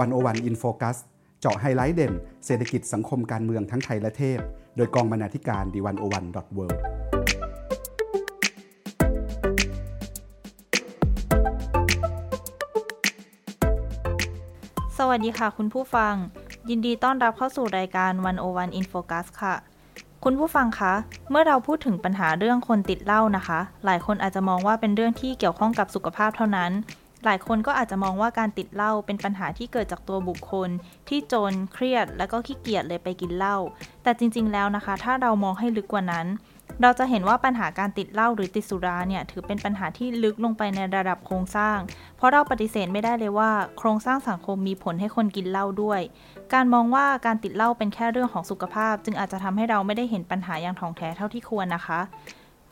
One O One In Focus เจาะไฮไลท์เด่น เศรษฐกิจสังคมการเมืองทั้งไทยและเทศ โดยกองบรรณาธิการ The One O One dot worldสวัสดีค่ะคุณผู้ฟัง ยินดีต้อนรับเข้าสู่รายการ One O One In Focus ค่ะ คุณผู้ฟังคะ เมื่อเราพูดถึงปัญหาเรื่องคนติดเหล้านะคะ หลายคนอาจจะมองว่าเป็นเรื่องที่เกี่ยวข้องกับสุขภาพเท่านั้น หลายคนก็อาจจะมองว่าการติดเหล้าเป็นปัญหาที่เกิดจากตัวบุคคล ที่จนเครียดแล้วก็ขี้เกียจเลยไปกินเหล้าแต่จริง ๆ แล้วนะคะ ถ้าเรามองให้ลึกกว่านั้น เราจะเห็นว่าปัญหาการติดเหล้าหรือติดสุราเนี่ยถือเป็นปัญหาที่ลึกลงไปในระดับโครงสร้าง เพราะเราปฏิเสธไม่ได้เลยว่า โครงสร้างสังคมมีผลให้คนกินเหล้าด้วย การมองว่าการติดเหล้าเป็นแค่เรื่องของสุขภาพ จึงอาจจะทำให้เราไม่ได้เห็นปัญหาอย่างถ่องแท้เท่าที่ควรนะคะ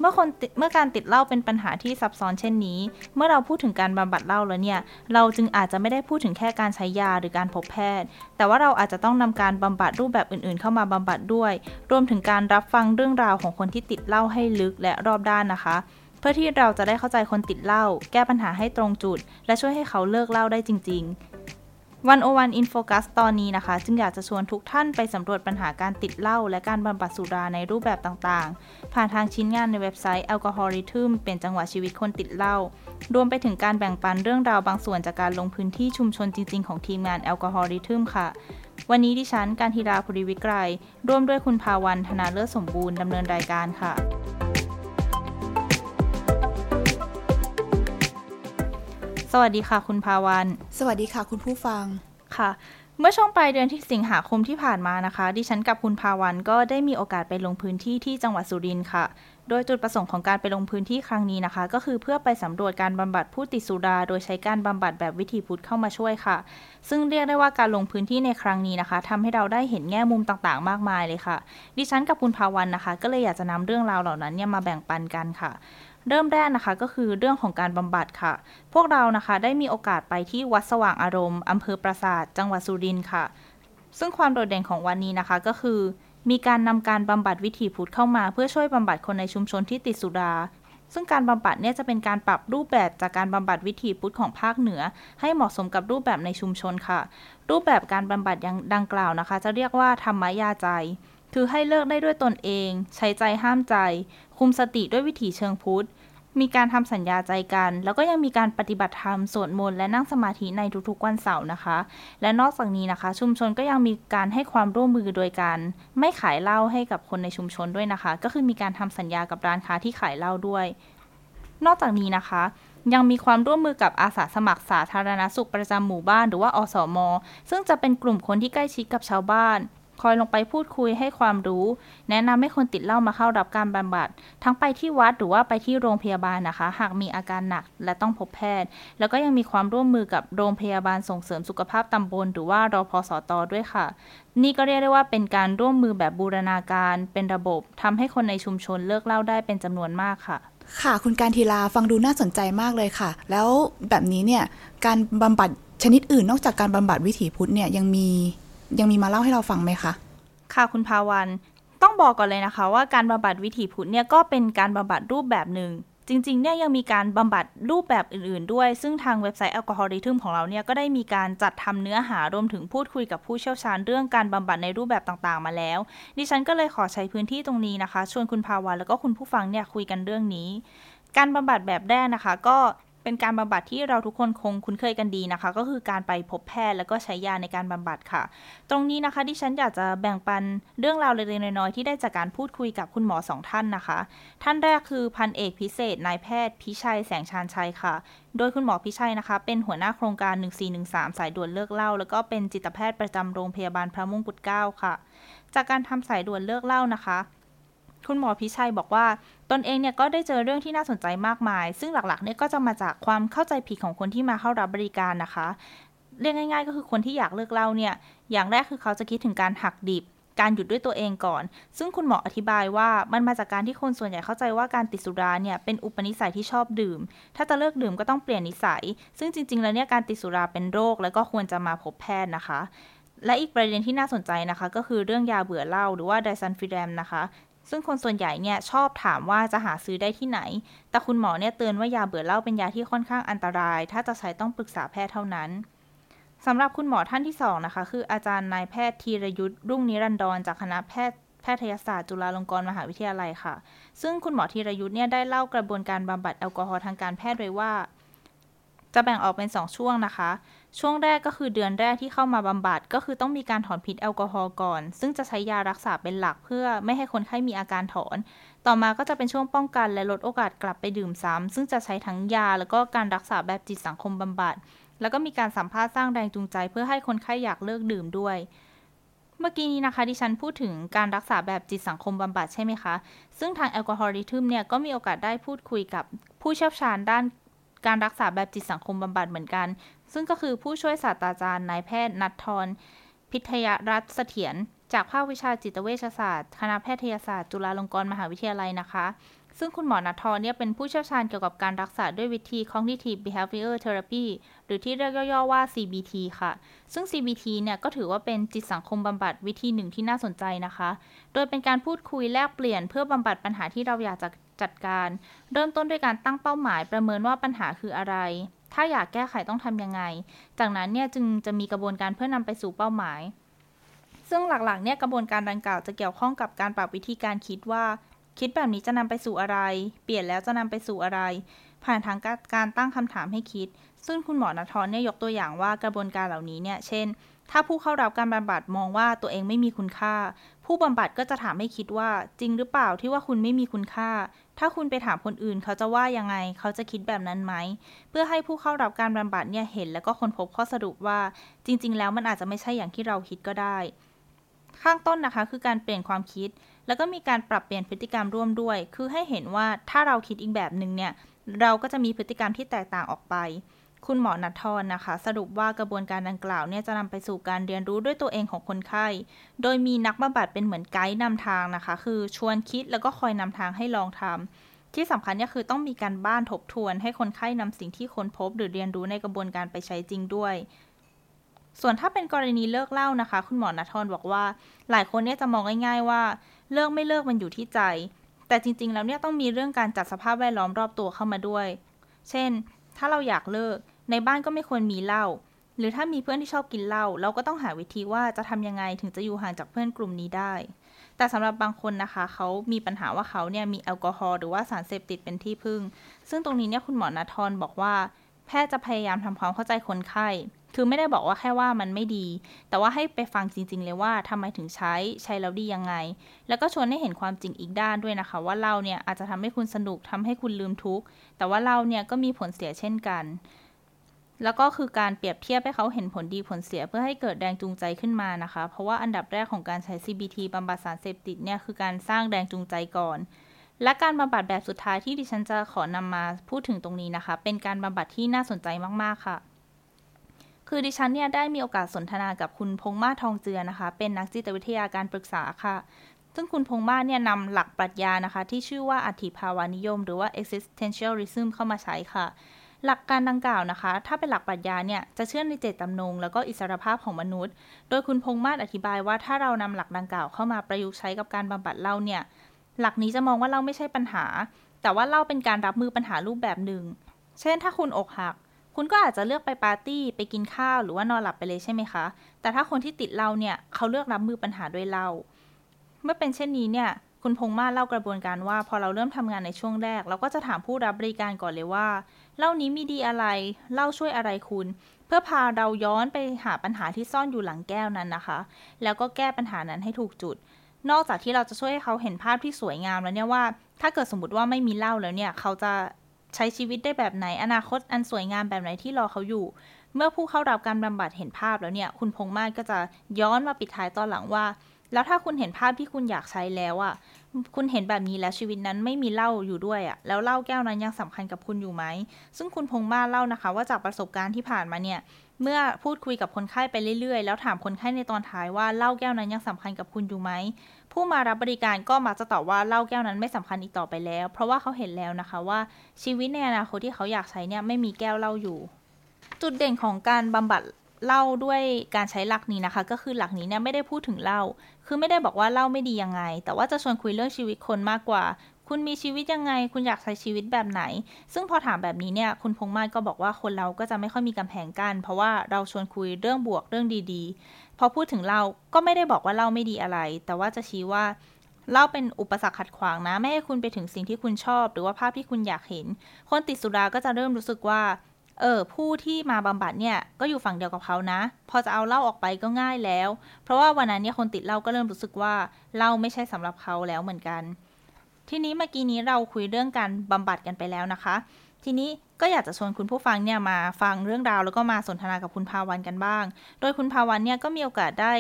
เมื่อคนเมื่อการติดเหล้าเป็นปัญหาที่ซับซ้อนเช่นนี้ เมื่อเราพูดถึงการบำบัดเหล้าแล้วเนี่ย เราจึงอาจจะไม่ได้พูดถึงแค่การใช้ยาหรือการพบแพทย์ แต่ว่าเราอาจจะต้องนำการบำบัดรูปแบบอื่นๆ เข้ามาบำบัดด้วย รวมถึงการรับฟังเรื่องราวของคนที่ติดเหล้าให้ลึกและรอบด้านนะคะ เพื่อที่เราจะได้เข้าใจคนติดเหล้าแก้ปัญหาให้ตรงจุด และช่วยให้เขาเลิกเหล้าได้จริง ๆ One O One In Focus ตอนนี้นะคะ จึงอยากจะชวนทุกท่านไปสำรวจปัญหาการติดเหล้าและการบำบัดสุราในรูปแบบต่างๆ ผ่านทางชิ้นงานในเว็บไซต์ Alcohol Rhythm เป็นจังหวะชีวิตคนติดเหล้ารวมไปถึงการแบ่งปันเรื่องราวบางส่วนจากการลงพื้นที่ชุมชนจริง ๆ ของทีมงานแอลกอฮอลิทึมค่ะ วันนี้ดิฉันการธีราภูริวิกรยร่วมด้วยคุณภาวันธนาเลิศสมบูรณ์ดำเนินรายการค่ะ สวัสดีค่ะ คุณภาวัน สวัสดีค่ะ คุณผู้ฟังค่ะ เมื่อช่วงปลายเดือนที่สิงหาคมที่ผ่านมานะคะ ดิฉันกับคุณภาวันก็ได้มีโอกาสไปลงพื้นที่ที่จังหวัดสุรินทร์ค่ะ โดยจุดประสงค์ของการไปลงพื้นที่ครั้งนี้นะคะ ก็คือเพื่อไปสำรวจการบำบัดผู้ติดสุรา โดยใช้การบำบัดแบบวิถีพุทธเข้ามาช่วยค่ะ ซึ่งเรียกได้ว่าการลงพื้นที่ในครั้งนี้นะคะทำให้เราได้เห็นแง่มุมต่างๆ มากมายเลยค่ะ ดิฉันกับคุณภาวันนะคะ ก็เลยอยากจะนำเรื่องราวเหล่านั้นเนี่ยมาแบ่งปันกันค่ะ เริ่มแรกนะคะก็คือเรื่องของการบำบัดค่ะ พวกเรานะคะได้มีโอกาสไปที่วัดสว่างอารมณ์อำเภอปราสาทจังหวัดสุรินทร์ค่ะ ซึ่งความโดดเด่นของวันนี้นะคะก็คือ มีการนำการบำบัดวิถีพุทธเข้ามา เพื่อช่วยบำบัดคนในชุมชนที่ติดสุราซึ่งการบำบัดเนี่ยจะเป็นการปรับรูปแบบจากการบำบัดวิถีพุทธของภาคเหนือ ให้เหมาะสมกับรูปแบบในชุมชนค่ะ รูปแบบการบำบัดอย่างดังกล่าวนะคะ จะเรียกว่าธรรมยาใจ คือให้เลิกได้ด้วยตนเอง ใช้ใจห้ามใจ คุมสติด้วยวิถีเชิงพุทธ มีการทำสัญญาใจกัน แล้วก็ยังมีการปฏิบัติธรรมสวดมนต์และนั่งสมาธิในทุกๆวันเสาร์นะคะ และนอกจากนี้นะคะ ชุมชนก็ยังมีการให้ความร่วมมือโดยการไม่ขายเหล้าให้กับคนในชุมชนด้วยนะคะ ก็คือมีการทำสัญญากับร้านค้าที่ขายเหล้าด้วย นอกจากนี้นะคะยังมีความร่วมมือกับอาสาสมัครสาธารณสุขประจำหมู่บ้านหรือว่าอสมซึ่งจะเป็นกลุ่มคนที่ใกล้ชิดกับชาวบ้าน คอยลงไปพูดคุยให้ความรู้ แนะนำให้คนติดเหล้ามาเข้ารับการบำบัด ทั้งไปที่วัดหรือว่าไปที่โรงพยาบาลนะคะ หากมีอาการหนักและต้องพบแพทย์ แล้วก็ยังมีความร่วมมือกับโรงพยาบาลส่งเสริมสุขภาพตำบล หรือว่ารอพสตด้วยค่ะ นี่ก็เรียกได้ว่าเป็นการร่วมมือแบบบูรณาการเป็นระบบทำให้คนในชุมชนเลิกเหล้าได้เป็นจำนวนมากค่ะค่ะ คุณการทีลาฟังดูน่าสนใจมากเลยค่ะ แล้วแบบนี้เนี่ยการบำบัดชนิดอื่นนอกจากการบำบัดวิถีพุทธเนี่ยยังมี ยังมีมาเล่าให้เราฟังไหมคะ ค่ะคุณภาวันต้องบอกก่อนเลยนะคะ ว่าการบำบัดวิถีพุทธเนี่ยก็เป็นการบำบัดรูปแบบหนึ่ง จริงๆเนี่ยยังมีการบำบัดรูปแบบอื่นๆ ด้วย ซึ่งทางเว็บไซต์แอลกอฮอลิทึมของเราเนี่ยก็ได้มีการจัดทำเนื้อหารวมถึงพูดคุยกับผู้เชี่ยวชาญเรื่องการบำบัดในรูปแบบต่างๆ มาแล้ว ดิฉันก็เลยขอใช้พื้นที่ตรงนี้นะคะ ชวนคุณภาวันแล้วก็คุณผู้ฟังเนี่ยคุยกันเรื่องนี้การบำบัดแบบแรกนะคะ ก็ เป็นการบำบัดที่เราทุกคนคงคุ้นเคยกันดีนะคะ ก็คือการไปพบแพทย์แล้วก็ใช้ยาในการบำบัดค่ะ ตรงนี้นะคะที่ฉันอยากจะแบ่งปันเรื่องราวเล็กๆน้อยๆที่ได้จากการพูดคุยกับคุณหมอสองท่านนะคะ ท่านแรกคือพันเอกพิเศษนายแพทย์พิชัยแสงชานชัยค่ะ โดยคุณหมอพิชัยนะคะ เป็นหัวหน้าโครงการ 1413 สายด่วนเลิกเล่า แล้วก็เป็นจิตแพทย์ประจำโรงพยาบาลพระมงกุฎเกล้าค่ะ จากการทำสายด่วนเลิกเล่านะคะ คุณหมอพิชัยบอกว่า ตนเองเนี่ยก็ได้เจอเรื่องที่น่าสนใจมากมาย ซึ่งหลักๆเนี่ยก็จะมาจากความเข้าใจผิดของคนที่มาเข้ารับบริการนะคะ เรียกง่าย ๆ ก็คือคนที่อยากเลิกเล่าเนี่ยอย่างแรกคือเขาจะคิดถึงการหักดิบการหยุดด้วยตัวเองก่อน ซึ่งคุณหมออธิบายว่ามันมาจากการที่คนส่วนใหญ่เข้าใจว่าการติดสุราเนี่ยเป็นอุปนิสัยที่ชอบดื่ม ถ้าจะเลิกดื่มก็ต้องเปลี่ยนนิสัย ซึ่งจริง ๆ แล้วเนี่ยการติดสุราเป็นโรค แล้วก็ควรจะมาพบแพทย์นะคะ และอีกประเด็นที่น่าสนใจนะคะ ก็คือเรื่องยาเบื่อเหล้าหรือว่า disulfiram นะคะ ซึ่งคนส่วนใหญ่เนี่ยชอบถามว่าจะหาซื้อได้ที่ไหน แต่คุณหมอเนี่ยเตือนว่ายาเบื่อเหล้าเป็นยาที่ค่อนข้างอันตราย ถ้าจะใช้ต้องปรึกษาแพทย์เท่านั้นสำหรับคุณหมอท่านที่สองนะคะ คืออาจารย์นายแพทย์ธีรยุทธ์รุ่งนิรันดรจากคณะแพทย์แพทยศาสตร์จุฬาลงกรณ์มหาวิทยาลัยค่ะ ซึ่งคุณหมอธีรยุทธ์เนี่ยได้เล่ากระบวนการบำบัดแอลกอฮอล์ทางการแพทย์ไว้ว่า จะแบ่งออกเป็น 2 ช่วงนะคะ ช่วงแรกก็คือเดือนแรกที่เข้ามาบำบัด ก็คือต้องมีการถอนพิษแอลกอฮอล์ก่อน ซึ่งจะใช้ยารักษาเป็นหลักเพื่อไม่ให้คนไข้มีอาการถอน ต่อมาก็จะเป็นช่วงป้องกันและลดโอกาสกลับไปดื่มซ้ำซึ่งจะใช้ทั้งยาแล้วก็การรักษาแบบจิตสังคมบำบัด แล้วก็มีการสัมภาษณ์สร้างแรงจูงใจ เพื่อให้คนไข้อยากเลิกดื่มด้วยเมื่อกี้นี้นะคะดิฉันพูดถึงการรักษาแบบจิตสังคมบำบัดใช่ไหมคะ ซึ่งทางแอลกอฮอลิทึมเนี่ยก็มีโอกาสได้พูดคุยกับผู้เชี่ยวชาญด้านการรักษาแบบจิตสังคมบำบัดเหมือนกัน ซึ่งก็คือผู้ช่วยศาสตราจารย์นายแพทย์นัททรพิทยรัตน์เสถียรจากภาควิชาจิตเวชศาสตร์ คณะแพทยศาสตร์จุฬาลงกรณ์มหาวิทยาลัยนะคะ ซึ่งคุณหมอนัททรเนี่ยเป็นผู้เชี่ยวชาญเกี่ยวกับการรักษาด้วยวิธี cognitive behavior therapy หรือที่เรียกย่อๆว่า CBT ค่ะ ซึ่ง CBT เนี่ยก็ถือว่าเป็นจิตสังคมบำบัดวิธีหนึ่งที่น่าสนใจนะคะ โดยเป็นการพูดคุยแลกเปลี่ยนเพื่อบำบัดปัญหาที่เราอยากจะจัดการ เริ่มต้นด้วยการตั้งเป้าหมายประเมินว่าปัญหาคืออะไร ถ้าอยากแก้ไขต้องทำยังไง จากนั้นเนี่ยจึงจะมีกระบวนการเพื่อนำไปสู่เป้าหมาย ซึ่งหลักๆเนี่ยกระบวนการดังกล่าวจะเกี่ยวข้องกับการปรับวิธีการคิดว่า คิดแบบนี้จะนำไปสู่อะไร เปลี่ยนแล้วจะนำไปสู่อะไร ผ่านทางการตั้งคำถามให้คิด ซึ่งคุณหมอณทรเนี่ยยกตัวอย่างว่ากระบวนการเหล่านี้เนี่ยเช่น ถ้าผู้เข้ารับการบำบัดมองว่าตัวเองไม่มีคุณค่า ผู้บำบัดก็จะถามให้คิดว่าจริงหรือเปล่าที่ว่าคุณไม่มีคุณค่า ถ้าคุณไปถามคนอื่นเขาจะว่ายังไง เขาจะคิดแบบนั้นไหม เพื่อให้ผู้เข้ารับการบำบัดเนี่ยเห็น แล้วก็ค้นพบข้อสรุปว่าจริง ๆ แล้วมันอาจจะไม่ใช่อย่างที่เราคิดก็ได้ ข้างต้นนะคะคือการเปลี่ยนความคิด แล้วก็มีการปรับเปลี่ยนพฤติกรรมร่วมด้วย คือให้เห็นว่าถ้าเราคิดอีกแบบหนึ่งเนี่ยเราก็จะมีพฤติกรรมที่แตกต่างออกไป คุณหมอนัททรนะคะ สรุปว่ากระบวนการดังกล่าวเนี่ยจะนำไปสู่การเรียนรู้ด้วยตัวเองของคนไข้ โดยมีนักบำบัดเป็นเหมือนไกด์นำทางนะคะ คือชวนคิดแล้วก็คอยนำทางให้ลองทำที่สำคัญเนี่ยคือต้องมีการบ้านทบทวน ให้คนไข้นำสิ่งที่ค้นพบ หรือเรียนรู้ในกระบวนการไปใช้จริงด้วยส่วนถ้าเป็นกรณีเลิกเล่านะคะ คุณหมอนัททรบอกว่า หลายคนเนี่ยจะมองง่าย ๆ ว่า เลิกไม่เลิกมันอยู่ที่ใจ แต่จริง ๆ แล้วเนี่ยต้องมีเรื่องการจัดสภาพแวดล้อมรอบตัวเข้ามาด้วย เช่น ถ้าเราอยากเลิก ในบ้านก็ไม่ควรมีเหล้าหรือถ้ามีเพื่อนที่ชอบกินเหล้าเราก็ต้องหาวิธีว่าจะทำยังไงถึงจะอยู่ห่างจากเพื่อนกลุ่มนี้ได้ แต่สำหรับบางคนนะคะ เขามีปัญหาว่าเขาเนี่ยมีแอลกอฮอล์หรือว่าสารเสพติดเป็นที่พึ่ง ซึ่งตรงนี้เนี่ยคุณหมอนาทรบอกว่า แพทย์จะพยายามทำความเข้าใจคนไข้ คือไม่ได้บอกว่าแค่ว่ามันไม่ดี แต่ว่าให้ไปฟังจริง ๆ เลยว่าทำไมถึงใช้ใช้แล้วดียังไง แล้วก็ชวนให้เห็นความจริงอีกด้านด้วยนะคะ ว่าเหล้าเนี่ยอาจจะทำให้คุณสนุกทำให้คุณลืมทุกข์แต่ว่าเหล้าเนี่ยก็มีผลเสียเช่นกัน แล้วก็คือการเปรียบเทียบให้เขาเห็นผลดีผลเสียเพื่อให้เกิดแรงจูงใจขึ้นมานะคะ เพราะว่าอันดับแรกของการใช้ CBT บำบัดสารเสพติดเนี่ยคือการสร้างแรงจูงใจก่อน และการบำบัดแบบสุดท้ายที่ดิฉันจะขอนำมาพูดถึงตรงนี้นะคะ เป็นการบำบัดที่น่าสนใจมากๆค่ะ คือดิฉันเนี่ยได้มีโอกาสสนทนากับคุณพงมาทองเจือนะคะ เป็นนักจิตวิทยาการปรึกษาค่ะ ซึ่งคุณพงมาเนี่ยนำหลักปรัชญานะคะ ที่ชื่อว่าอธิภาวานิยม หรือว่า existentialism เข้ามาใช้ค่ะ หลักการดังกล่าวนะคะ ถ้าเป็นหลักปรัชญาเนี่ยจะเชื่อในเจตจำนงแล้วก็อิสรภาพของมนุษย์ โดยคุณพงษ์มาศอธิบายว่าถ้าเรานำหลักดังกล่าวเข้ามาประยุกต์ใช้กับการบำบัดเหล้าเนี่ยหลักนี้จะมองว่าเหล้าไม่ใช่ปัญหา แต่ว่าเหล้าเป็นการรับมือปัญหารูปแบบหนึ่ง เช่นถ้าคุณอกหัก คุณก็อาจจะเลือกไปปาร์ตี้ไปกินข้าวหรือว่านอนหลับไปเลยใช่ไหมคะ แต่ถ้าคนที่ติดเหล้าเนี่ยเขาเลือกรับมือปัญหาด้วยเหล้าเมื่อเป็นเช่นนี้เนี่ย คุณพงมาเล่ากระบวนการว่า พอเราเริ่มทำงานในช่วงแรก เราก็จะถามผู้รับบริการก่อนเลยว่าเล้านี้มีดีอะไรเล้าช่วยอะไรคุณ เพื่อพาเราย้อนไปหาปัญหาที่ซ่อนอยู่หลังแก้วนั้นนะคะ แล้วก็แก้ปัญหานั้นให้ถูกจุด นอกจากที่เราจะช่วยให้เขาเห็นภาพที่สวยงามแล้วเนี่ยว่า ถ้าเกิดสมมติว่าไม่มีเหล้าแล้วเนี่ยเขาจะใช้ชีวิตได้แบบไหนอนาคตอันสวยงามแบบไหนที่รอเขาอยู่ เมื่อผู้เข้ารับการบำบัดเห็นภาพแล้วเนี่ย คุณพงมาศก็จะย้อนมาปิดท้ายตอนหลังว่า แล้วถ้าคุณเห็นภาพที่คุณอยากใช้แล้วอะ่ะ คุณเห็นแบบนี้แล้วชีวิตนั้นไม่มีเหล้าอยู่ด้วยอะ่ะ แล้วเหล้าแก้วนั้นยังสำคัญกับคุณอยู่ไหม ซึ่งคุณพงมาเล่านะคะ ว่าจากประสบการณ์ที่ผ่านมาเนี่ย เมื่อพูดคุยกับคนไข้ไปเรื่อยๆ แล้วถามคนไข้ในตอนท้ายว่าเหล้าแก้วนั้นยังสำคัญกับคุณอยู่ไหม ผู้มารับบริการก็มักจะตอบว่าเหล้าแก้วนั้นไม่สำคัญอีกต่อไปแล้ว เพราะว่าเขาเห็นแล้วนะคะว่าชีวิตในอนาคตที่เขาอยากใช้เนี่ยไม่มีแก้วเหล้าอยู่จุดเด่นของการบำบัด เล้าด้วยการใช้หลักนี้นะคะ ก็คือหลักนี้เนี่ยไม่ได้พูดถึงเล้าคือไม่ได้บอกว่าเล้าไม่ดียังไง แต่ว่าจะชวนคุยเรื่องชีวิตคนมากกว่า คุณมีชีวิตยังไง คุณอยากใช้ชีวิตแบบไหน ซึ่งพอถามแบบนี้เนี่ยคุณพงมาศก็บอกว่าคนเราก็จะไม่ค่อยมีกำแพงกัน้นเพราะว่าเราชวนคุยเรื่องบวกเรื่องดีๆ พอพูดถึงเราก็ไม่ได้บอกว่าเราไม่ดีอะไร แต่ว่าจะชี้ว่าเล่าเป็นอุปสรรคขัดขวางนะ ไม่ให้คุณไปถึงสิ่งที่คุณชอบ หรือว่าภาพที่คุณอยากเห็น คนติดสุราก็จะเริ่มรู้สึกว่า เออผู้ที่มาบำบัดเนี่ยก็อยู่ฝั่งเดียวกับเขานะ พอจะเอาเหล้าออกไปก็ง่ายแล้ว เพราะว่าวันนั้นเนี่ยคนติดเหล้าก็เริ่มรู้สึกว่าเหล้าไม่ใช่สำหรับเขาแล้วเหมือนกัน ทีนี้เมื่อกี้นี้เราคุยเรื่องการบำบัดกันไปแล้วนะคะ ทีนี้ก็อยากจะชวนคุณผู้ฟังเนี่ยมาฟังเรื่องราวแล้วก็มาสนทนากับคุณภาวันกันบ้าง โดยคุณภาวันเนี่ยก็มีโอกาสได้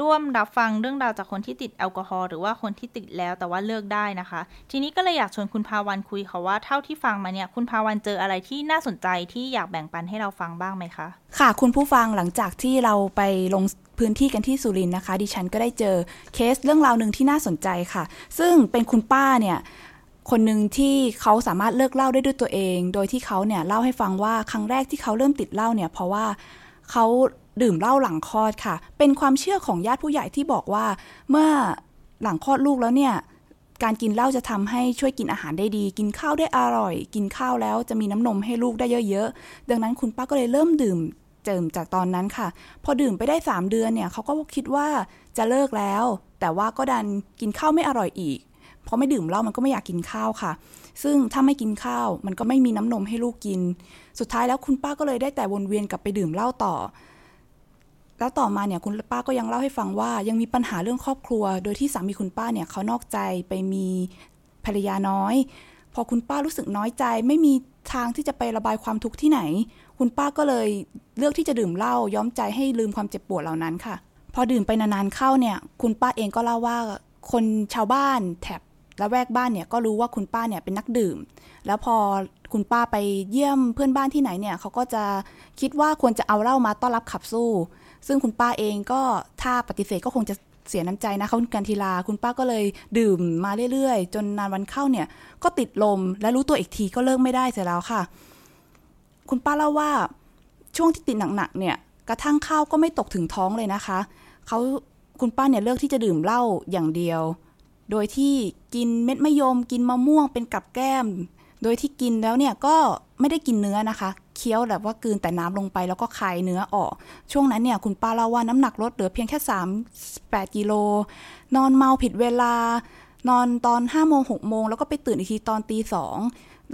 ร่วมรับฟังเรื่องราวจากคนที่ติดแอลกอฮอล์หรือว่าคนที่ติดแล้วแต่ว่าเลิกได้นะคะ ทีนี้ก็เลยอยากชวนคุณภาวันคุยค่ะว่าเท่าที่ฟังมาเนี่ยคุณภาวันเจออะไรที่น่าสนใจที่อยากแบ่งปันให้เราฟังบ้างไหมคะ ค่ะ คุณผู้ฟังหลังจากที่เราไปลงพื้นที่กันที่สุรินทร์นะคะ ดิฉันก็ได้เจอเคสเรื่องราวหนึ่งที่น่าสนใจค่ะ ซึ่งเป็นคุณป้าเนี่ยคนหนึ่งที่เขาสามารถเลิกเหล้าได้ด้วยตัวเอง โดยที่เขาเนี่ยเล่าให้ฟังว่าครั้งแรกที่เขาเริ่มติดเหล้าเนี่ยเพราะว่าเขา ดื่มเหล้าหลังคลอดค่ะ เป็นความเชื่อของญาติผู้ใหญ่ที่บอกว่า เมื่อหลังคลอดลูกแล้วเนี่ยการกินเหล้าจะทำให้ช่วยกินอาหารได้ดี กินข้าวได้อร่อย กินข้าวแล้วจะมีน้ำนมให้ลูกได้เยอะๆ ดังนั้นคุณป้าก็เลยเริ่มดื่มเจิมจากตอนนั้นค่ะ พอดื่มไปได้ 3 เดือนเนี่ยเขาก็คิดว่าจะเลิกแล้ว แต่ว่าก็ดันกินข้าวไม่อร่อยอีก เพราะไม่ดื่มเหล้ามันก็ไม่อยากกินข้าวค่ะ ซึ่งถ้าไม่กินข้าวมันก็ไม่มีน้ำนมให้ลูกกิน สุดท้ายแล้วคุณป้าก็เลยได้แต่วนเวียนกลับไปดื่มเหล้าต่อ แล้วต่อมาเนี่ยคุณป้าก็ยังเล่าให้ฟังว่า ยังมีปัญหาเรื่องครอบครัว โดยที่สามีคุณป้าเนี่ยเขานอกใจไปมีภรรยาน้อย พอคุณป้ารู้สึกน้อยใจ ไม่มีทางที่จะไประบายความทุกข์ที่ไหน คุณป้าก็เลยเลือกที่จะดื่มเหล้าย้อมใจให้ลืมความเจ็บปวดเหล่านั้นค่ะ พอดื่มไปนานๆเข้าเนี่ย คุณป้าเองก็เล่าว่าคนชาวบ้านแถบละแวกบ้านเนี่ยก็รู้ว่าคุณป้าเนี่ยเป็นนักดื่ม แล้วพอคุณป้าไปเยี่ยมเพื่อนบ้านที่ไหนเนี่ยเขาก็จะคิดว่าควรจะเอาเหล้ามาต้อนรับขับสู้ ซึ่งคุณป้าเองก็ถ้าปฏิเสธก็คงจะเสียน้ำใจนะเขากันทีลาคุณป้าก็เลยดื่มมาเรื่อยๆ จนนานวันเข้าเนี่ย ก็ติดลมและรู้ตัวอีกทีก็เลิกไม่ได้เสร็จแล้วค่ะ คุณป้าเล่าว่าช่วงที่ติดหนักๆเนี่ยกระทั่งข้าวก็ไม่ตกถึงท้องเลยนะคะเขาคุณป้าเนี่ยเลือกที่จะดื่มเหล้าอย่างเดียว โดยที่กินเม็ดมะยม กินมะม่วงเป็นกับแก้ม โดยที่กินแล้วเนี่ยก็ไม่ได้กินเนื้อนะคะ เคี้ยวแบบว่ากืนแต่น้ำลงไปแล้วก็คายเนื้อออก ช่วงนั้นเนี่ยคุณป้าเล่าว่าน้ำหนักลดเหลือเพียงแค่ 3 8กิโล นอนเมาผิดเวลา นอนตอน5โมง6โมงแล้วก็ไปตื่นอีกทีตอนตีสอง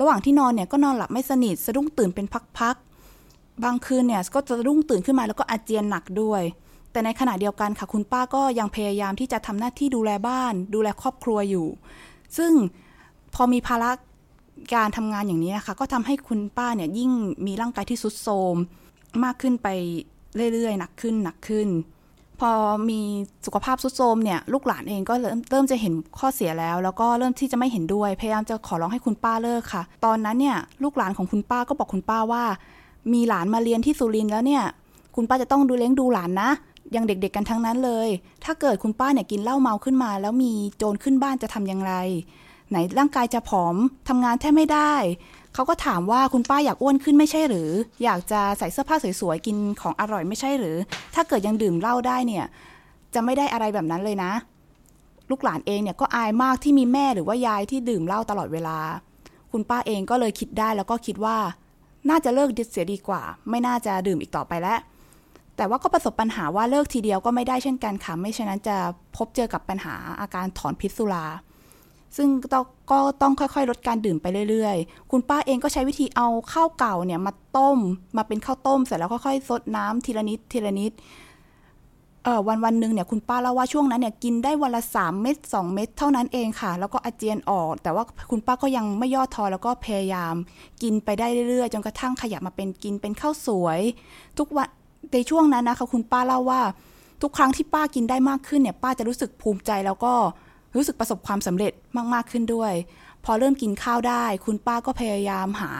ระหว่างที่นอนเนี่ยก็นอนหลับไม่สนิทสะดุ้งตื่นเป็นพักๆบางคืนเนี่ยก็จะสะดุ้งตื่นขึ้นมาแล้วก็อาเจียนหนักด้วย แต่ในขณะเดียวกันค่ะคุณป้าก็ยังพยายามที่จะทำหน้าที่ดูแลบ้าน ดูแลครอบครัวอยู่ ซึ่งพอมีภาระ การทำงานอย่างนี้นะคะ ก็ทำให้คุณป้าเนี่ยยิ่งมีร่างกายที่สุดโทมมากขึ้นไปเรื่อยๆ หนักขึ้นหนักขึ้น พอมีสุขภาพสุดโทมเนี่ยลูกหลานเองก็เริ่มเริ่มจะเห็นข้อเสียแล้ว แล้วก็เริ่มที่จะไม่เห็นด้วย พยายามจะขอร้องให้คุณป้าเลิกค่ะ ตอนนั้นเนี่ยลูกหลานของคุณป้าก็บอกคุณป้าว่า มีหลานมาเรียนที่สุรินทร์แล้วเนี่ย คุณป้าจะต้องดูเลี้ยงดูหลานนะยังเด็กๆกันทั้งนั้นเลย ถ้าเกิดคุณป้าเนี่ยกินเหล้าเมาขึ้นมา แล้วมีโจรขึ้นบ้านจะทำอย่างไร ไหนร่างกายจะผอมทำงานแทบไม่ได้ เขาก็ถามว่าคุณป้าอยากอ้วนขึ้นไม่ใช่หรือ อยากจะใส่เสื้อผ้าสวยๆกินของอร่อยไม่ใช่หรือ ถ้าเกิดยังดื่มเหล้าได้เนี่ย จะไม่ได้อะไรแบบนั้นเลยนะ ลูกหลานเองเนี่ยก็อายมากที่มีแม่หรือว่ายายที่ดื่มเหล้าตลอดเวลา คุณป้าเองก็เลยคิดได้แล้วก็คิดว่า น่าจะเลิกดิเสียดีกว่า ไม่น่าจะดื่มอีกต่อไปแล้วแต่ว่าก็ประสบปัญหาว่าเลิกทีเดียวก็ไม่ได้เช่นกันค่ะ ไม่เช่นนั้นจะพบเจอกับปัญหาอาการถอนพิษสุรา ซึ่งก็ต้องค่อยๆ ลดการดื่มไปเรื่อยๆ คุณป้าเองก็ใช้วิธีเอาข้าวเก่าเนี่ยมาต้ม มาเป็นข้าวต้มเสร็จแล้วค่อยๆซดน้ำทีละนิดทีละนิดเออวันวันหนึ่งเนี่ยคุณป้าเล่าว่าช่วงนั้นเนี่ยกินได้วันละสามเม็ดสองเม็ดเท่านั้นเองค่ะ แล้วก็อาเจียนออก แต่ว่าคุณป้าก็ยังไม่ย่อท้อแล้วก็พยายาม กินไปได้เรื่อยๆ จนกระทั่งขยับมาเป็นกินเป็นข้าวสวย ทุกวันในช่วงนั้นนะคะคุณป้าเล่าว่า ทุกครั้งที่ป้ากินได้มากขึ้นเนี่ยป้าจะรู้สึกภูมิใจแล้วก็ รู้สึกประสบความสำเร็จมาก ๆ ขึ้นด้วย พอเริ่มกินข้าวได้ คุณป้าก็พยายามหา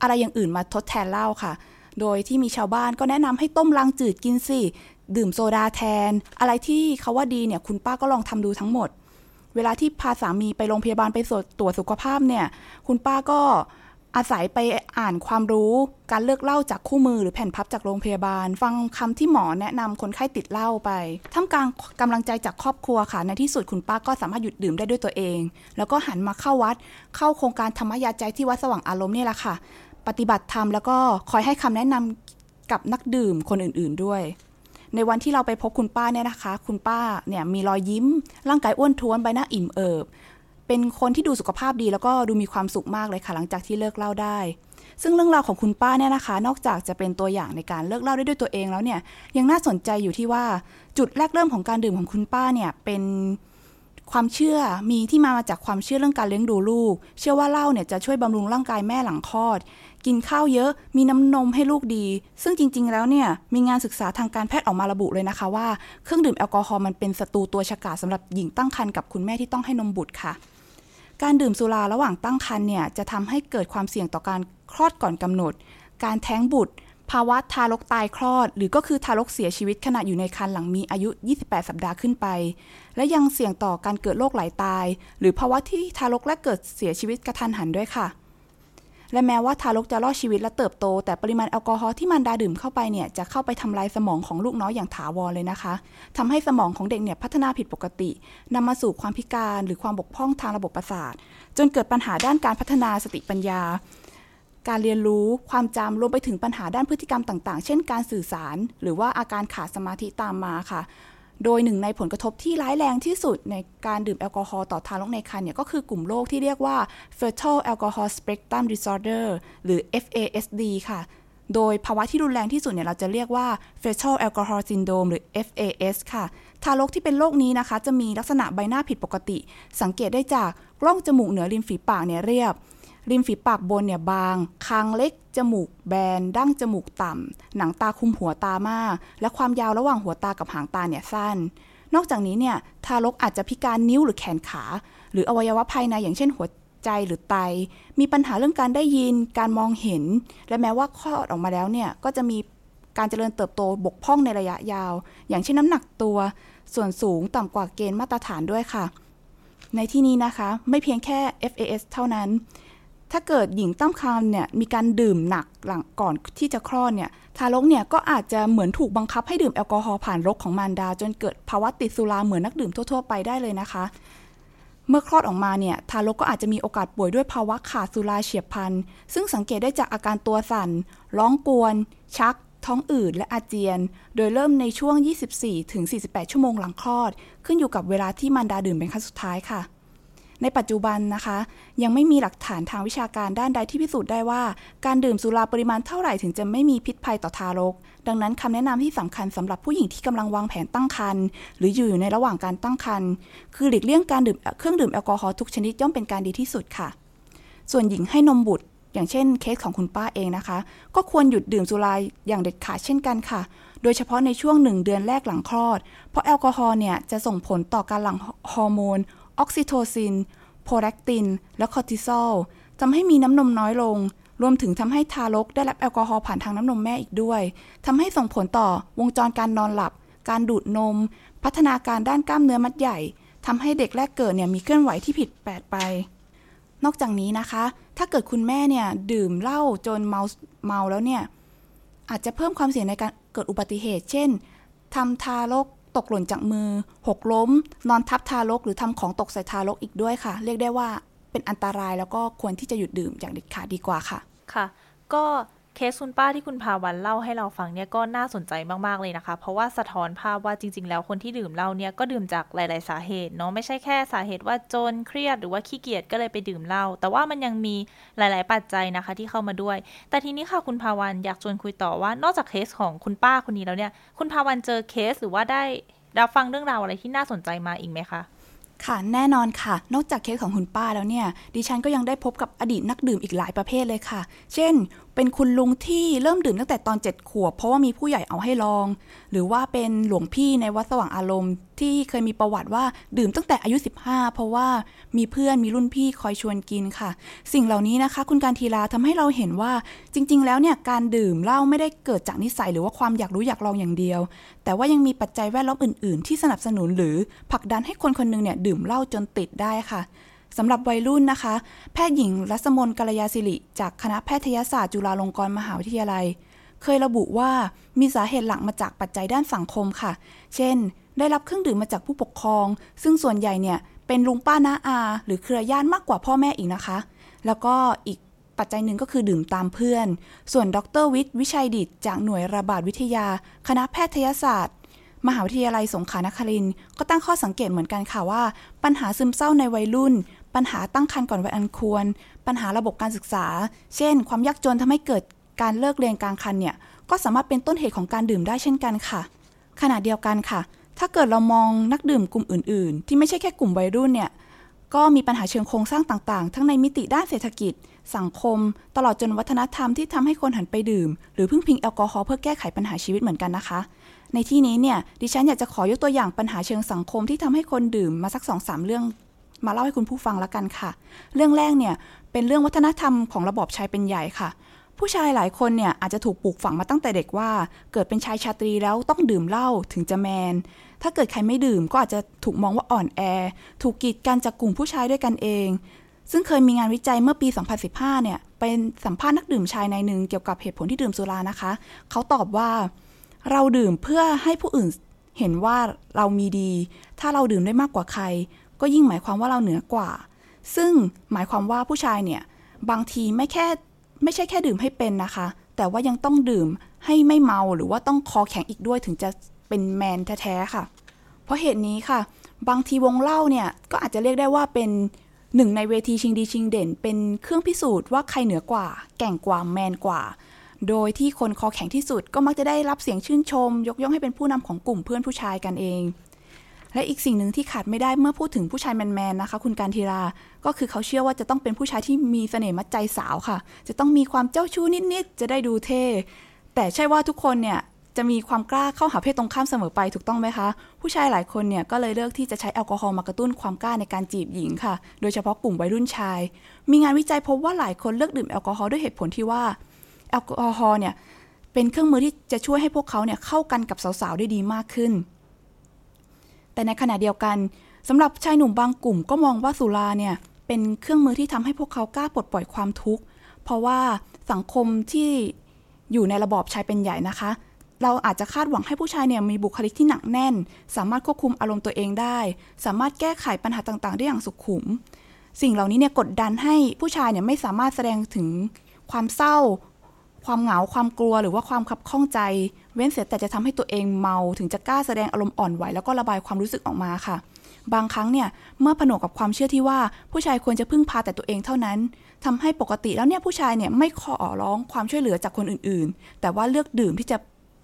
อะไรอย่างอื่นมาทดแทนเหล้าค่ะ โดยที่มีชาวบ้านก็แนะนำให้ต้มลังจืดกินสิ ดื่มโซดาแทน อะไรที่เขาว่าดีเนี่ยคุณป้าก็ลองทำดูทั้งหมด เวลาที่พาสามีไปโรงพยาบาลไปตรวจสุขภาพเนี่ย คุณป้าก็ อาศัยไปอ่านความรู้การเลือกเหล้าจากคู่มือหรือแผ่นพับจากโรงพยาบาล ฟังคำที่หมอแนะนำคนไข้ติดเหล้าไปท่ามกลางกำลังใจจากครอบครัวค่ะ ในที่สุดคุณป้าก็สามารถหยุดดื่มได้ด้วยตัวเอง แล้วก็หันมาเข้าวัด เข้าโครงการธรรมยาใจที่วัดสว่างอารมณ์นี่แหละค่ะ ปฏิบัติธรรมแล้วก็คอยให้คำแนะนำกับนักดื่มคนอื่น ๆด้วย ในวันที่เราไปพบคุณป้าเนี่ยนะคะ คุณป้าเนี่ยมีรอยยิ้ม ร่างกายอ้วนท้วนใบหน้าอิ่มเอิบ เป็นคนที่ดูสุขภาพดีแล้วก็ดูมีความสุขมากเลยค่ะ หลังจากที่เลิกเหล้าได้ ซึ่งเรื่องราวของคุณป้าเนี่ยนะคะ นอกจากจะเป็นตัวอย่างในการเลิกเหล้าได้ด้วยตัวเองแล้วเนี่ยยังน่าสนใจอยู่ที่ว่าจุดแรกเริ่มของการดื่มของคุณป้าเนี่ยเป็นความเชื่อมีที่มาจากความเชื่อเรื่องการเลี้ยงดูลูก เชื่อว่าเหล้าเนี่ยจะช่วยบำรุงร่างกายแม่หลังคลอด กินข้าวเยอะ มีน้ำนมให้ลูกดี ซึ่งจริง ๆ แล้วเนี่ยมีงานศึกษาทางการแพทย์ออกมาระบุเลยนะคะว่าเครื่องดื่มแอลกอฮอล์มันเป็นศัตรูตัวฉกาจสำหรับหญิงตั้งครรภ์กับคุณแม่ที่ต้องให้นมบุตรค่ะ การดื่มสุราระหว่างตั้งครรภ์เนี่ยจะทำให้เกิดความเสี่ยงต่อการคลอดก่อนกำหนด การแท้งบุตร ภาวะทารกตายคลอด หรือก็คือทารกเสียชีวิตขณะอยู่ในครรภ์หลังมีอายุ 28 สัปดาห์ขึ้นไป และยังเสี่ยงต่อการเกิดโรคไหลาตาย หรือภาวะที่ทารกและเกิดเสียชีวิตกระทันหันด้วยค่ะ และแม้ว่าทารกจะรอดชีวิตและเติบโต แต่ปริมาณแอลกอฮอล์ที่มันดาดื่มเข้าไปเนี่ยจะเข้าไปทำลายสมองของลูกน้อยอย่างถาวรเลยนะคะทำให้สมองของเด็กเนี่ยพัฒนาผิดปกตินำมาสู่ความพิการหรือความบกพร่องทางระบบประสาท จนเกิดปัญหาด้านการพัฒนาสติปัญญา การเรียนรู้ความจำรวมไปถึงปัญหาด้านพฤติกรรมต่าง ๆ เช่น การสื่อสาร หรือว่าอาการขาดสมาธิตามมาค่ะ โดยหนึ่งในผลกระทบที่ร้ายแรงที่สุดในการดื่มแอลกอฮอล์ต่อทารกในครรภ์เนี่ยก็คือกลุ่มโรคที่เรียกว่า fetal alcohol spectrum disorder หรือ FASD ค่ะ โดยภาวะที่รุนแรงที่สุดเนี่ยเราจะเรียกว่า fetal alcohol syndrome หรือ FAS ค่ะ ทารกที่เป็นโรคนี้นะคะ จะมีลักษณะใบหน้าผิดปกติ สังเกตได้จากกล้องจมูกเหนือริมฝีปากเนี่ยเรียบ ริมฝีปากบนเนี่ยบาง คางเล็ก จมูกแบน ดั้งจมูกต่ำ หนังตาคุมหัวตามาก และความยาวระหว่างหัวตากับหางตาเนี่ยสั้น นอกจากนี้เนี่ยทารกอาจจะพิการนิ้วหรือแขนขา หรืออวัยวะภายในอย่างเช่นหัวใจหรือไต มีปัญหาเรื่องการได้ยิน การมองเห็น และแม้ว่าคลอดออกมาแล้วเนี่ยก็จะมีการเจริญเติบโตบกพร่องในระยะยาว อย่างเช่นน้ำหนักตัว ส่วนสูงต่ำกว่าเกณฑ์มาตรฐานด้วยค่ะ ในที่นี้นะคะ ไม่เพียงแค่ FAS เท่านั้น ถ้าเกิดหญิงตั้งครรภ์เนี่ยมีการดื่มหนักหลังก่อนที่จะคลอดเนี่ยทารกเนี่ยก็อาจจะเหมือนถูกบังคับให้ดื่มแอลกอฮอล์ผ่านรกของมารดา จนเกิดภาวะติดสุราเหมือนนักดื่มทั่ว ๆ ไปได้เลยนะคะ เมื่อคลอดออกมาเนี่ยทารกก็อาจจะมีโอกาสป่วยด้วยภาวะขาดสุราเฉียบพลัน ซึ่งสังเกตได้จากอาการตัวสั่น ร้องกวน ชัก ท้องอืดและอาเจียน โดยเริ่มในช่วง 24-48 ชั่วโมงหลังคลอด ขึ้นอยู่กับเวลาที่มารดาดื่มเป็นครั้งสุดท้ายค่ะ ในปัจจุบันนะคะ ยังไม่มีหลักฐานทางวิชาการด้านใดที่พิสูจน์ได้ว่า การดื่มสุราปริมาณเท่าไหร่ถึงจะไม่มีพิษภัยต่อทารก ดังนั้นคำแนะนำที่สำคัญสำหรับผู้หญิงที่กำลังวางแผนตั้งครรภ์หรืออยู่ในระหว่างการตั้งครรภ์คือหลีกเลี่ยงการดื่มเครื่องดื่มแอลกอฮอล์ทุกชนิดย่อมเป็นการดีที่สุดค่ะ ส่วนหญิงให้นมบุตรอย่างเช่นเคสของคุณป้าเองนะคะ ก็ควรหยุดดื่มสุราอย่างเด็ดขาดเช่นกันค่ะ โดยเฉพาะในช่วงหนึ่งเดือนแรกหลังคลอด เพราะแอลกอฮอล์เนี่ยจะส่งผลต่อการหลั่งฮอร์โมน oxytocin prolactin และคอร์ติซอลทำให้มีน้ำนมน้อยลง รวมถึงทำให้ทารกได้รับแอลกอฮอล์ผ่านทางน้ำนมแม่อีกด้วยทำให้ส่งผลต่อวงจรการนอนหลับ การดูดนม พัฒนาการด้านกล้ามเนื้อมัดใหญ่ทำให้เด็กแรกเกิดเนี่ยมีเคลื่อนไหวที่ผิดแปลกไป นอกจากนี้นะคะ ถ้าเกิดคุณแม่เนี่ยดื่มเหล้าจนเมาเมาแล้วเนี่ยอาจจะเพิ่มความเสี่ยงในการเกิดอุบัติเหตุ เช่นทำทารก ตกหล่นจากมือ หกล้ม นอนทับทารก หรือทำของตกใส่ทารกอีกด้วยค่ะ เรียกได้ว่าเป็นอันตรายแล้วก็ควรที่จะหยุดดื่มอย่างเด็ดขาดดีกว่าค่ะ ค่ะ ก็ เคสคุณป้าที่คุณพาวันเล่าให้เราฟังเนี่ยก็น่าสนใจมากๆเลยนะคะ เพราะว่าสะท้อนภาพว่าจริง ๆ แล้วคนที่ดื่มเหล้าเนี่ยก็ดื่มจากหลายๆ สาเหตุเนาะไม่ใช่แค่สาเหตุว่าจนเครียดหรือว่าขี้เกียจก็เลยไปดื่มเหล้าแต่ว่ามันยังมีหลาย ๆ ปัจจัยนะคะ ที่เข้ามาด้วย แต่ทีนี้ค่ะคุณพาวันอยากชวนคุยต่อว่านอกจากเคสของคุณป้าคนนี้แล้วเนี่ย คุณพาวันเจอเคสหรือว่าได้รับฟังเรื่องราวอะไรที่น่าสนใจมาอีกไหมคะค่ะแน่นอนค่ะ นอกจากเคสของคุณป้าแล้วเนี่ย ดิฉันก็ยังได้พบกับอดีตนักดื่มอีกหลายประเภทเลยค่ะ เช่น เป็นคุณลุงที่เริ่มดื่มตั้งแต่ตอนเจ็ดขวบ เพราะว่ามีผู้ใหญ่เอาให้ลอง หรือว่าเป็นหลวงพี่ในวัดสว่างอารมณ์ ที่เคยมีประวัติว่าดื่มตั้งแต่อายุ 15 เพราะว่ามีเพื่อนมีรุ่นพี่คอยชวนกินค่ะ สิ่งเหล่านี้นะคะ คุณการทีลาทำให้เราเห็นว่าจริง ๆ แล้วเนี่ยการดื่มเหล้าไม่ได้เกิดจากนิสัยหรือว่าความอยากรู้อยากลองอย่างเดียว แต่ว่ายังมีปัจจัยแวดล้อมอื่น ๆ ที่สนับสนุนหรือผลักดันให้คนคนหนึงเนี่ยดื่มเหล้าจนติดได้ค่ะ สำหรับวัยรุ่นนะคะ แพทย์หญิงรัศมนกัลยาศิริ จากคณะแพทยศาสตร์จุฬาลงกรณ์มหาวิทยาลัย เคยระบุว่ามีสาเหตุหลักมาจากปัจจัยด้านสังคมค่ะ เช่น ได้รับเครื่องดื่มมาจากผู้ปกครอง ซึ่งส่วนใหญ่เนี่ยเป็นลุงป้าน้าอา หรือเครือญาติมากกว่าพ่อแม่อีกนะคะ แล้วก็อีกปัจจัยหนึ่งก็คือดื่มตามเพื่อน ส่วนดรวิทย์วิชัยดิตจากหน่วยระบาดวิทยา คณะแพทยศาสตร์ มหาวิทยาลัยสงขลานครินทร์ก็ตั้งข้อสังเกตเหมือนกันค่ะว่า ปัญหาซึมเศร้าในวัยรุ่น ปัญหาตั้งครรภ์ก่อนวัยอันควร ปัญหาระบบการศึกษา เช่น ความยากจนทำให้เกิดการเลิกเรียนกลางคันเนี่ยก็สามารถเป็นต้นเหตุของการดื่มได้เช่นกันค่ะ ขณะเดียวกันค่ะ ถ้าเกิดเรามองนักดื่มกลุ่มอื่น ๆ ที่ไม่ใช่แค่กลุ่มวัยรุ่นเนี่ยก็มีปัญหาเชิงโครงสร้างต่าง ๆ ทั้งในมิติด้านเศรษฐกิจ สังคม ตลอดจนวัฒนธรรมที่ทำให้คนหันไปดื่ม หรือพึ่งพิงแอลกอฮอล์เพื่อแก้ไขปัญหาชีวิตเหมือนกันนะคะ ในที่นี้เนี่ยดิฉันอยากจะขอยกตัวอย่างปัญหาเชิงสังคมที่ทำให้คนดื่มมาสักสองสามเรื่อง มาเล่าให้คุณผู้ฟังละกันค่ะ เรื่องแรกเนี่ยเป็นเรื่องวัฒนธรรมของระบอบชายเป็นใหญ่ค่ะ ผู้ชายหลายคนเนี่ยอาจจะถูกปลูกฝังมาตั้งแต่เด็กว่า เกิดเป็นชายชาตรีแล้วต้องดื่มเหล้าถึงจะแมน ถ้าเกิดใครไม่ดื่มก็อาจจะถูกมองว่าอ่อนแอ ถูกกีดกันจากกลุ่มผู้ชายด้วยกันเอง ซึ่งเคยมีงานวิจัยเมื่อปี 2015 เนี่ยเป็นสัมภาษณ์นักดื่มชายนายหนึ่งเกี่ยวกับเหตุผลที่ดื่มสุรานะคะ เขาตอบว่า เราดื่มเพื่อให้ผู้อื่นเห็นว่าเรามีดี ถ้าเราดื่มได้มากกว่าใคร ก็ยิ่งหมายความว่าเราเหนือกว่า ซึ่งหมายความว่าผู้ชายเนี่ยบางทีไม่แค่ไม่ใช่แค่ดื่มให้เป็นนะคะ แต่ว่ายังต้องดื่มให้ไม่เมาหรือว่าต้องคอแข็งอีกด้วยถึงจะเป็นแมนแท้ๆค่ะ เพราะเหตุนี้ค่ะ บางทีวงเล่าเนี่ยก็อาจจะเรียกได้ว่าเป็นหนึ่งในเวทีชิงดีชิงเด่น เป็นเครื่องพิสูจน์ว่าใครเหนือกว่า แก่งกว่าแมนกว่า โดยที่คนคอแข็งที่สุดก็มักจะได้รับเสียงชื่นชม ยกย่องให้เป็นผู้นำของกลุ่มเพื่อนผู้ชายกันเอง และอีกสิ่งหนึ่งที่ขาดไม่ได้เมื่อพูดถึงผู้ชายแมนๆนะคะ คุณการทีรา ก็คือเขาเชื่อว่าจะต้องเป็นผู้ชายที่มีเสน่ห์มัดใจสาวค่ะ จะต้องมีความเจ้าชู้นิดๆ จะได้ดูเท่ แต่ใช่ว่าทุกคนเนี่ยจะมีความกล้าเข้าหาเพศตรงข้ามเสมอไปถูกต้องไหมคะ ผู้ชายหลายคนเนี่ยก็เลยเลือกที่จะใช้แอลกอฮอล์มากระตุ้นความกล้าในการจีบหญิงค่ะ โดยเฉพาะกลุ่มวัยรุ่นชาย มีงานวิจัยพบว่าหลายคนเลือกดื่มแอลกอฮอล์ด้วยเหตุผลที่ว่าแอลกอฮอล์เนี่ยเป็นเครื่องมือที่จะช่วยให้พวกเขาเนี่ยเข้ากันกับสาวๆได้ดีมากขึ้น แต่ในขณะเดียวกันสำหรับชายหนุ่มบางกลุ่มก็มองว่าสุราเนี่ยเป็นเครื่องมือที่ทำให้พวกเขากล้าปลดปล่อยความทุกข์ เพราะว่าสังคมที่อยู่ในระบอบชายเป็นใหญ่นะคะ เราอาจจะคาดหวังให้ผู้ชายเนี่ยมีบุคลิกที่หนักแน่น สามารถควบคุมอารมณ์ตัวเองได้ สามารถแก้ไขปัญหาต่างๆ ได้อย่างสุขุม สิ่งเหล่านี้เนี่ยกดดันให้ผู้ชายเนี่ยไม่สามารถแสดงถึงความเศร้า ความเหงาความกลัวหรือว่าความขับข้องใจ เว้นเสียแต่จะทำให้ตัวเองเมาถึงจะกล้าแสดงอารมณ์อ่อนไหวแล้วก็ระบายความรู้สึกออกมาค่ะ บางครั้งเนี่ยเมื่อผนวกกับความเชื่อที่ว่าผู้ชายควรจะพึ่งพาแต่ตัวเองเท่านั้นทำให้ปกติแล้วเนี่ยผู้ชายเนี่ยไม่ขอร้องความช่วยเหลือจากคนอื่นๆ แต่ว่าเลือกดื่มที่จะ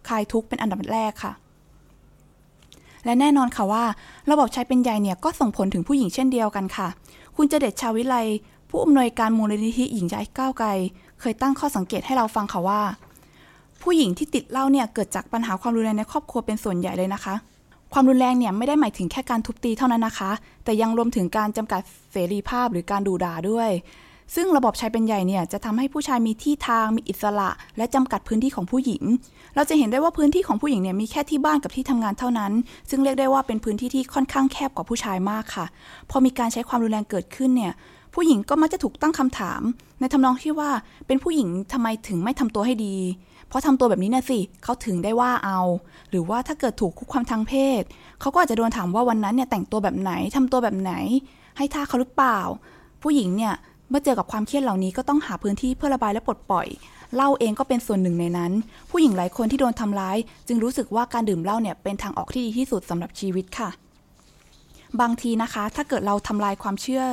คลายทุกข์เป็นอันดับแรกค่ะ และแน่นอนค่ะว่า ระบบชายเป็นใหญ่เนี่ยก็ส่งผลถึงผู้หญิงเช่นเดียวกันค่ะ คุณเจเดชชาวิไลผู้อำนวยการมูลนิธิหญิงใจก้าวไกล เคยตั้งข้อสังเกตให้เราฟังค่ะว่า ผู้หญิงที่ติดเหล้าเนี่ยเกิดจากปัญหาความรุนแรงในครอบครัวเป็นส่วนใหญ่เลยนะคะ ความรุนแรงเนี่ยไม่ได้หมายถึงแค่การทุบตีเท่านั้นนะคะ แต่ยังรวมถึงการจำกัดเสรีภาพหรือการดูด่าด้วย ซึ่งระบบชายเป็นใหญ่เนี่ยจะทำให้ผู้ชายมีที่ทางมีอิสระ และจำกัดพื้นที่ของผู้หญิง เราจะเห็นได้ว่าพื้นที่ของผู้หญิงเนี่ยมีแค่ที่บ้านกับที่ทำงานเท่านั้น ซึ่งเรียกได้ว่าเป็นพื้นที่ที่ค่อนข้างแคบกว่าผู้ชายมากค่ะ พอมีการใช้ความรุนแรงเกิดขึ้นเนี่ย ผู้หญิงก็มักจะถูกตั้งคำถาม ในทำนองที่ว่าเป็นผู้หญิงทำไมถึงไม่ทำตัวให้ดี เพราะทำตัวแบบนี้นะสิเขาถึงได้ว่าเอา หรือว่าถ้าเกิดถูกคุกความทางเพศเขาก็อาจจะโดนถามว่าวันนั้นเนี่ยแต่งตัวแบบไหนทำตัวแบบไหน ให้ท่าเขาหรือเปล่า ผู้หญิงเนี่ยเมื่อเจอกับความเครียดเหล่านี้ก็ต้องหาพื้นที่เพื่อระบายและปลดปล่อยเหล้าเองก็เป็นส่วนหนึ่งในนั้น ผู้หญิงหลายคนที่โดนทำร้าย จึงรู้สึกว่าการดื่มเหล้าเนี่ยเป็นทางออกที่ดีที่สุดสำหรับชีวิตค่ะ บางทีนะคะ ถ้าเกิดเราทำลายความเชื่อ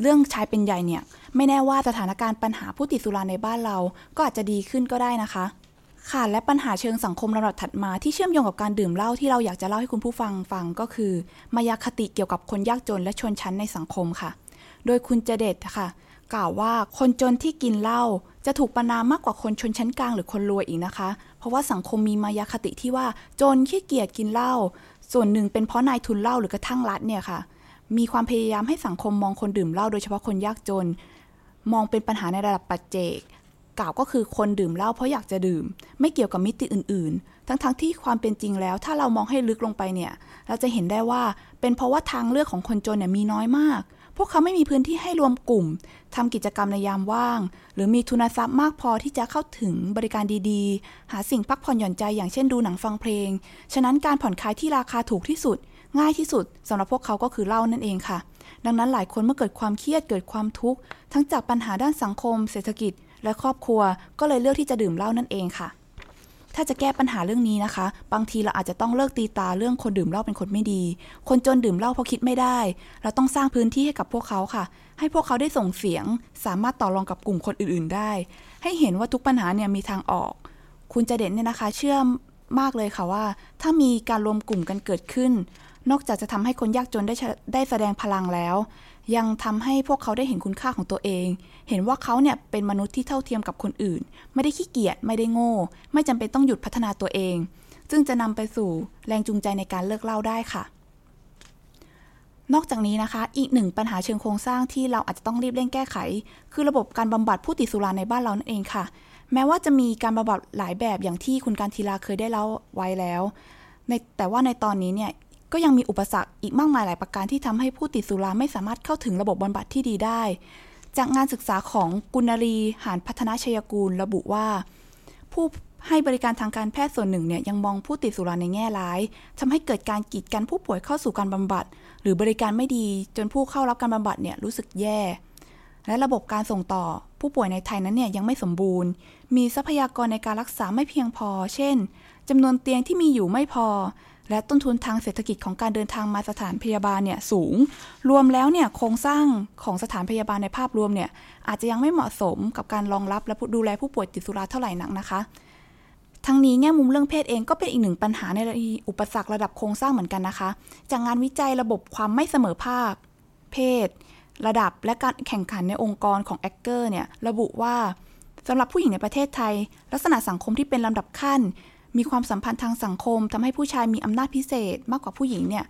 เรื่องชายเป็นใหญ่เนี่ย ไม่แน่ว่าสถานการณ์ปัญหาผู้ติดสุราในบ้านเรา ก็อาจจะดีขึ้นก็ได้นะคะ ค่ะและปัญหาเชิงสังคมระดับถัดมาที่เชื่อมโยงกับการดื่มเหล้าที่เราอยากจะเล่าให้คุณผู้ฟังฟังก็คือ มายาคติเกี่ยวกับคนยากจนและชนชั้นในสังคมค่ะ โดยคุณเจเดตค่ะ กล่าวว่าคนจนที่กินเหล้าจะถูกประนามมากกว่าคนชนชั้นกลางหรือคนรวยอีกนะคะ เพราะว่าสังคมมีมายาคติที่ว่าจนขี้เกียจกินเหล้าส่วนหนึ่งเป็นเพราะนายทุนเหล้าหรือกระทั่งรัฐเนี่ยค่ะ มีความพยายามให้สังคมมองคนดื่มเหล้าโดยเฉพาะคนยากจน มองเป็นปัญหาในระดับปัจเจก กล่าวก็คือคนดื่มเหล้าเพราะอยากจะดื่ม ไม่เกี่ยวกับมิติอื่น ๆ ทั้งๆทที่ความเป็นจริงแล้ว ถ้าเรามองให้ลึกลงไปเนี่ย เราจะเห็นได้ว่าเป็นเพราะว่าทางเลือกของคนจนเนี่ยมีน้อยมาก พวกเขาไม่มีพื้นที่ให้รวมกลุ่มทำกิจกรรมในยามว่าง หรือมีทุนทรัพย์มากพอที่จะเข้าถึงบริการดีๆ หาสิ่งพักผ่อนหย่อนใจอย่างเช่นดูหนังฟังเพลง ฉะนั้นการผ่อนคลายที่ราคาถูกที่สุด ง่ายที่สุดสำหรับพวกเขาก็คือเหล้านั่นเองค่ะ ดังนั้นหลายคนเมื่อเกิดความเครียดเกิดความทุกข์ทั้งจากปัญหาด้านสังคม เศรษฐกิจ และครอบครัว ก็เลยเลือกที่จะดื่มเหล้านั่นเองค่ะ ถ้าจะแก้ปัญหาเรื่องนี้นะคะ บางทีเราอาจจะต้องเลิกตีตาเรื่องคนดื่มเหล้าเป็นคนไม่ดี คนจนดื่มเหล้าเพราะคิดไม่ได้ เราต้องสร้างพื้นที่ให้กับพวกเขาค่ะ ให้พวกเขาได้ส่งเสียง สามารถต่อรองกับกลุ่มคนอื่น ๆ ได้ ให้เห็นว่าทุกปัญหาเนี่ยมีทางออก คุณจะเด่นเนี่ยนะคะ เชื่อมากเลยค่ะว่า ถ้ามีการรวมกลุ่มกันเกิดขึ้น นอกจากจะทำให้คนยากจนได้ได้แสดงพลังแล้ว ยังทำให้พวกเขาได้เห็นคุณค่าของตัวเอง เห็นว่าเขาเนี่ยเป็นมนุษย์ที่เท่าเทียมกับคนอื่น ไม่ได้ขี้เกียจไม่ได้โง่ ไม่จำเป็นต้องหยุดพัฒนาตัวเอง ซึ่งจะนำไปสู่แรงจูงใจในการเลิกเหล้าได้ค่ะ นอกจากนี้นะคะ อีกหนึ่งปัญหาเชิงโครงสร้างที่เราอาจจะต้องรีบเร่งแก้ไข คือระบบการบำบัดผู้ติดสุราในบ้านเรานั่นเองค่ะ แม้ว่าจะมีการบำบัดหลายแบบอย่างที่คุณการทีลาเคยได้เล่าไว้แล้วแต่ว่าในตอนนี้เนี่ย ก็ยังมีอุปสรรคอีกมากมายหลายประการที่ทำให้ผู้ติดสุราไม่สามารถเข้าถึงระบบบำบัดที่ดีได้ จากงานศึกษาของกุณรีหานพัฒนาชัยกูลระบุว่า ผู้ให้บริการทางการแพทย์ส่วนหนึ่งเนี่ยยังมองผู้ติดสุราในแง่ร้ายทำให้เกิดการกีดกันผู้ป่วยเข้าสู่การบำบัด หรือบริการไม่ดีจนผู้เข้ารับการบำบัดเนี่ยรู้สึกแย่ และระบบการส่งต่อ ผู้ป่วยในไทยนั้นเนี่ยยังไม่สมบูรณ์ มีทรัพยากรในการรักษาไม่เพียงพอ เช่นจำนวนเตียงที่มีอยู่ไม่พอ และต้นทุนทางเศรษฐกิจของการเดินทางมาสถานพยาบาลเนี่ยสูง รวมแล้วเนี่ยโครงสร้างของสถานพยาบาลในภาพรวมเนี่ยอาจจะยังไม่เหมาะสมกับการรองรับและดูแลผู้ป่วยติดสุราเท่าไหร่นักนะคะ ทั้งนี้แง่มุมเรื่องเพศเองก็เป็นอีกหนึ่งปัญหาในอุปสรรคระดับโครงสร้างเหมือนกันนะคะ จากงานวิจัยระบบความไม่เสมอภาค เพศ ระดับและการแข่งขันในองค์กรของแอคเกอร์เนี่ยระบุว่าสำหรับผู้หญิงในประเทศไทย ลักษณะสังคมที่เป็นลำดับขั้น มีความสัมพันธ์ทางสังคมทำให้ผู้ชายมีอำนาจพิเศษมากกว่าผู้หญิงเนี่ย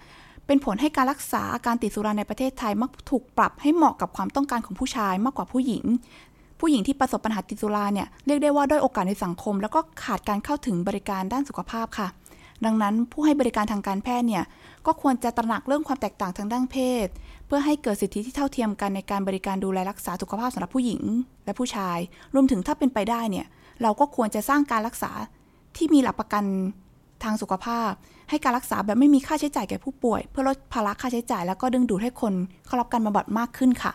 เป็นผลให้การรักษาอาการติดสุราในประเทศไทยมักถูกปรับให้เหมาะกับความต้องการของผู้ชายมากกว่าผู้หญิง ผู้หญิงที่ประสบปัญหาติดสุราเนี่ยเรียกได้ว่าด้อยโอกาสในสังคม แล้วก็ขาดการเข้าถึงบริการด้านสุขภาพค่ะ ดังนั้นผู้ให้บริการทางการแพทย์เนี่ยก็ควรจะตระหนักเรื่องความแตกต่างทางด้านเพศ เพื่อให้เกิดสิทธิที่เท่าเทียมกันในการบริการดูแลรักษาสุขภาพสำหรับผู้หญิง และผู้ชาย รวมถึงถ้าเป็นไปได้เนี่ยเราก็ควรจะสร้างการรักษา ที่มีหลักประกันทางสุขภาพ ให้การรักษาแบบไม่มีค่าใช้จ่ายแก่ผู้ป่วย เพื่อลดภาระค่าใช้จ่าย แล้วก็ดึงดูดให้คนเข้ารับการบำบัดมากขึ้นค่ะ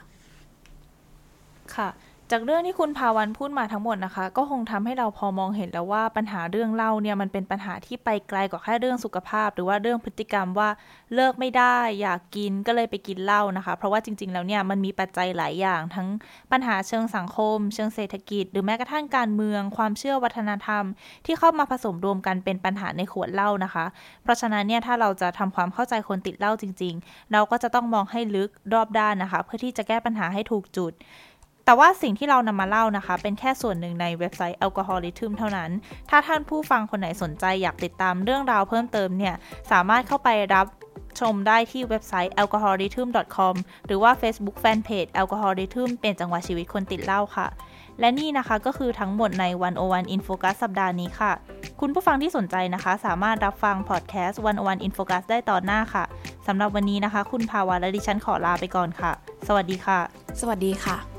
ค่ะ จากเรื่องที่คุณภาวันพูดมาทั้งหมดนะคะ ก็คงทำให้เราพอมองเห็นแล้วว่าปัญหาเรื่องเหล้าเนี่ยมันเป็นปัญหาที่ไปไกลกว่าแค่เรื่องสุขภาพ หรือว่าเรื่องพฤติกรรมว่าเลิกไม่ได้อยากกินก็เลยไปกินเหล้านะคะ เพราะว่าจริง ๆ แล้วเนี่ยมันมีปัจจัยหลายอย่าง ทั้งปัญหาเชิงสังคม เชิงเศรษฐกิจ หรือแม้กระทั่งการเมือง ความเชื่อวัฒนธรรม ที่เข้ามาผสมรวมกันเป็นปัญหาในขวดเหล้านะคะ เพราะฉะนั้นเนี่ยถ้าเราจะทำความเข้าใจคนติดเหล้าจริง ๆ เราก็จะต้องมองให้ลึกรอบด้านนะคะ เพื่อที่จะแก้ปัญหาให้ถูกจุด แต่ว่าสิ่งที่เรานำมาเล่านะคะ เป็นแค่ส่วนหนึ่งในเว็บไซต์ Alcoholism เท่านั้น ถ้าท่านผู้ฟังคนไหนสนใจอยากติดตามเรื่องราวเพิ่มเติมเนี่ย สามารถเข้าไปรับชมได้ที่เว็บไซต์ alcoholism.com หรือว่า Facebook Fanpage Alcoholism เป็นจังหวะชีวิตคนติดเหล้าค่ะ และนี่นะคะก็คือทั้งหมดใน 101 In Focus สัปดาห์นี้ค่ะ คุณผู้ฟังที่สนใจนะคะ สามารถรับฟังพอดแคสต์ 101 In Focus ได้ตอนหน้าค่ะ สำหรับวันนี้นะคะ คุณภาวะและดิฉันขอลาไปก่อนค่ะ สวัสดีค่ะ สวัสดีค่ะ